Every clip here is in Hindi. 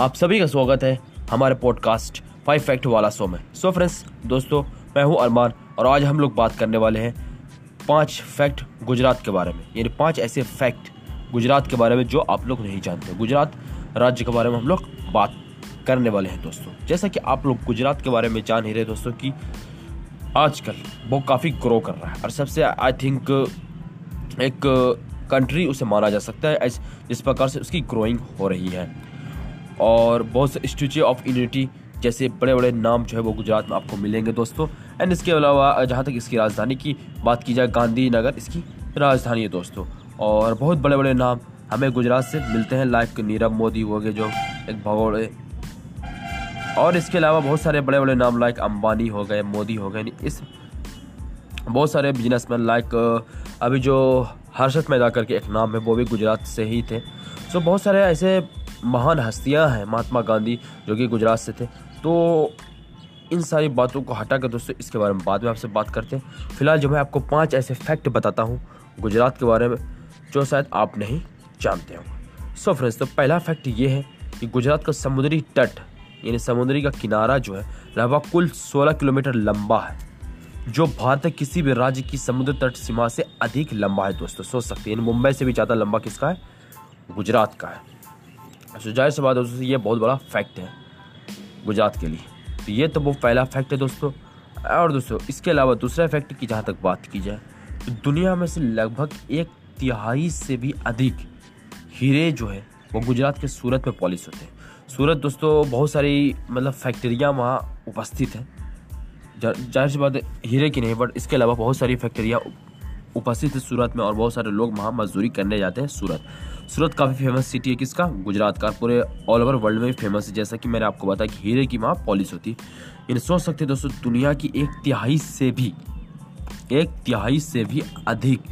आप सभी का स्वागत है हमारे पॉडकास्ट फाइव फैक्ट वाला शो में। सो फ्रेंड्स दोस्तों, मैं हूँ अरमान और आज हम लोग बात करने वाले हैं पाँच फैक्ट गुजरात के बारे में। यानी पाँच ऐसे फैक्ट गुजरात के बारे में जो आप लोग नहीं जानते। गुजरात राज्य के बारे में हम लोग बात करने वाले हैं, दोस्तों। जैसा कि आप लोग गुजरात के बारे में जान ही रहे दोस्तों, कि आजकल वो काफ़ी ग्रो कर रहा है। और सबसे आई थिंक एक कंट्री उसे माना जा सकता है जिस प्रकार से उसकी ग्रोइंग हो रही है। और बहुत से स्टैचू ऑफ़ यूनिटी जैसे बड़े बड़े नाम जो है वो गुजरात में आपको मिलेंगे दोस्तों। एंड इसके अलावा, जहाँ तक इसकी राजधानी की बात की जाए, गांधीनगर, इसकी राजधानी है दोस्तों। और बहुत बड़े बड़े नाम हमें गुजरात से मिलते हैं लाइक नीरव मोदी हो गए जो एक भगोड़े। और इसके अलावा बहुत सारे बड़े बड़े नाम लाइक अंबानी हो गए, मोदी हो गए इस बहुत सारे बिजनेसमैन लाइक अभी जो हर्षद मैदा करके एक नाम है, वो भी गुजरात से ही थे। सो बहुत सारे ऐसे महान हस्तियाँ हैं महात्मा गांधी जो कि गुजरात से थे। तो इन सारी बातों को हटा कर दोस्तों, इसके बारे में बाद में आपसे बात करते हैं। फ़िलहाल जो मैं आपको पाँच ऐसे फैक्ट बताता हूँ गुजरात के बारे में, जो शायद आप नहीं जानते हो सो फ्रेंड्स तो पहला फैक्ट ये है कि गुजरात का समुद्री तट, यानी समुद्री का किनारा जो है, लगभग कुल 16 किलोमीटर लंबा है, जो भारत किसी भी राज्य की समुद्र तट सीमा से अधिक लंबा है दोस्तों। सोच सकते हैं मुंबई से भी ज़्यादा लंबा किसका है? गुजरात का है। तो ज़ाहिर सी बात है दोस्तों ये बहुत बड़ा फैक्ट है, गुजरात के लिए। तो ये तो वो पहला फैक्ट है दोस्तों। और दोस्तों, इसके अलावा दूसरा फैक्ट की जहाँ तक बात की जाए तो दुनिया में से लगभग एक तिहाई से भी अधिक हीरे जो है, वो गुजरात के सूरत में पॉलिश होते हैं। सूरत दोस्तों, बहुत सारी मतलब फैक्ट्रियाँ वहाँ उपस्थित हैं। ज़ाहिर सी बात हीरे की नहीं बट इसके अलावा बहुत सारी फैक्ट्रियाँ उपस्थित है सूरत में और बहुत सारे लोग वहाँ मजदूरी करने जाते हैं सूरत। सूरत काफ़ी फ़ेमस सिटी है किसका? गुजरात का। पूरे ऑल ओवर वर्ल्ड में फ़ेमस है। जैसा कि मैंने आपको बताया कि हीरे की वहाँ पॉलिश होती। है यानी सोच सकते हैं दोस्तों, दुनिया की एक तिहाई से भी, एक तिहाई से भी अधिक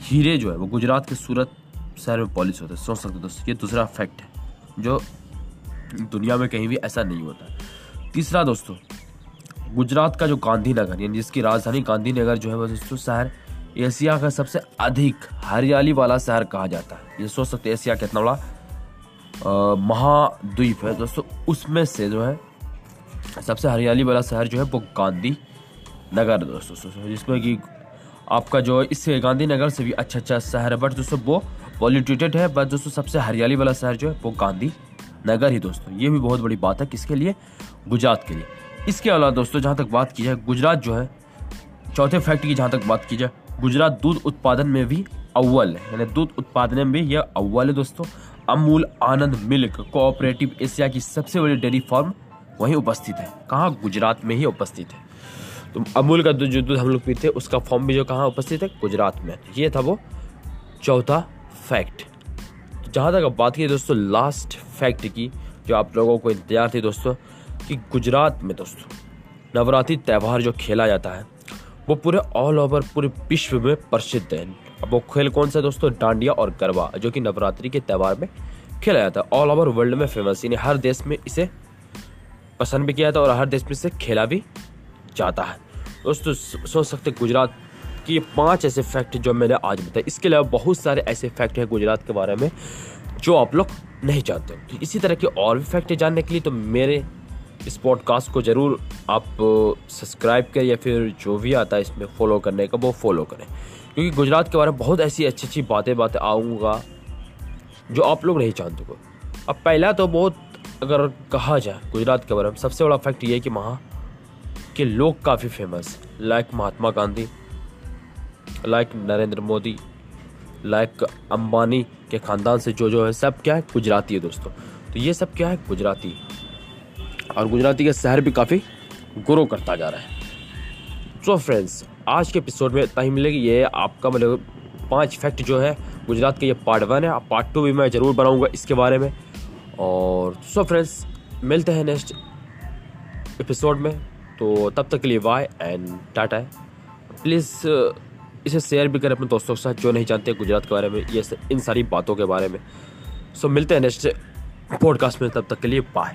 हीरे जो है, वो गुजरात के सूरत शहर में पॉलिश होते हैं। सोच सकते दोस्तों, ये दूसरा फैक्ट है, जो दुनिया में कहीं भी ऐसा नहीं होता। तीसरा दोस्तों, गुजरात का जो गांधीनगर, यानी जिसकी राजधानी गांधीनगर जो है वो दोस्तों शहर एशिया का सबसे अधिक हरियाली वाला शहर कहा जाता है। ये सोच सकते एशिया कितना बड़ा? महाद्वीप है। दोस्तों, उसमें से जो है, सबसे हरियाली वाला शहर जो है, वो गांधी नगर दोस्तों। जिसमें कि आपका जो इस गांधीनगर से भी अच्छा अच्छा शहर है। बट दोस्तों, वो पॉल्यूटेटेड है। बट दोस्तों, सबसे हरियाली वाला शहर जो है, वो गांधी नगर ही दोस्तों। ये भी बहुत बड़ी बात है किसके लिए? गुजरात के लिए। इसके अलावा दोस्तों, जहाँ तक बात की जाए, गुजरात जो है, चौथे फैक्ट की जहाँ तक बात की जाए गुजरात दूध उत्पादन में भी अव्वल है। यानी दूध उत्पादन में यह अव्वल है दोस्तों। Amul Anand milk cooperative Asia की सबसे बड़ी डेयरी फार्म वहीं उपस्थित है। कहाँ? गुजरात में ही उपस्थित है। तो अमूल का जो दूध हम लोग पीते हैं, उसका फॉर्म भी जो कहाँ उपस्थित है? गुजरात में। ये था वो चौथा फैक्ट। जहाँ तक बात की दोस्तों लास्ट फैक्ट की, जो आप लोगों को इंतज़ार थी दोस्तों, कि गुजरात में दोस्तों, नवरात्रि त्यौहार जो खेला जाता है वो पूरे ऑल ओवर पूरे विश्व में प्रसिद्ध है। अब वो खेल कौन सा दोस्तों? डांडिया और गरबा, जो कि नवरात्रि के त्यौहार में खेला जाता है। ऑल ओवर वर्ल्ड में फ़ेमस यानी हर देश में इसे पसंद भी किया जाता है और हर देश में इसे खेला भी जाता है। दोस्तों, सोच सकते गुजरात की पाँच ऐसे फैक्ट जो मैंने आज बताए। इसके अलावा बहुत सारे ऐसे फैक्ट हैं गुजरात के बारे में, जो आप लोग नहीं जानते। तो इसी तरह के और भी फैक्ट जानने के लिए तो मेरे इस पॉडकास्ट को ज़रूर आप सब्सक्राइब करें या फिर जो भी आता है इसमें फॉलो करने का, वो फॉलो करें। क्योंकि गुजरात के बारे में बहुत ऐसी अच्छी अच्छी बातें बातें आऊँगा, जो आप लोग नहीं जानते को अब पहला तो बहुत, अगर कहा जाए गुजरात के बारे में, सबसे बड़ा फैक्ट ये है कि वहाँ के लोग काफ़ी famous like Mahatma Gandhi like Narendra Modi like Ambani के ख़ानदान से जो जो है, सब क्या है, गुजराती है दोस्तों। तो ये सब क्या है, गुजराती। और गुजराती का शहर भी काफ़ी ग्रो करता जा रहा है। सो so फ्रेंड्स आज के एपिसोड में इतना ही मिलेगी। ये आपका मतलब पाँच फैक्ट जो है, गुजरात का ये पार्ट वन है। पार्ट टू भी मैं ज़रूर बनाऊँगा इसके बारे में। और सो फ्रेंड्स मिलते हैं नेक्स्ट एपिसोड में। तो तब तक के लिए बाय एंड टाटा। प्लीज़ इसे शेयर भी करें अपने दोस्तों के साथ जो नहीं जानते गुजरात के बारे में, ये इन सारी बातों के बारे में। सो मिलते हैं नेक्स्ट पॉडकास्ट में। तब तक के लिए बाय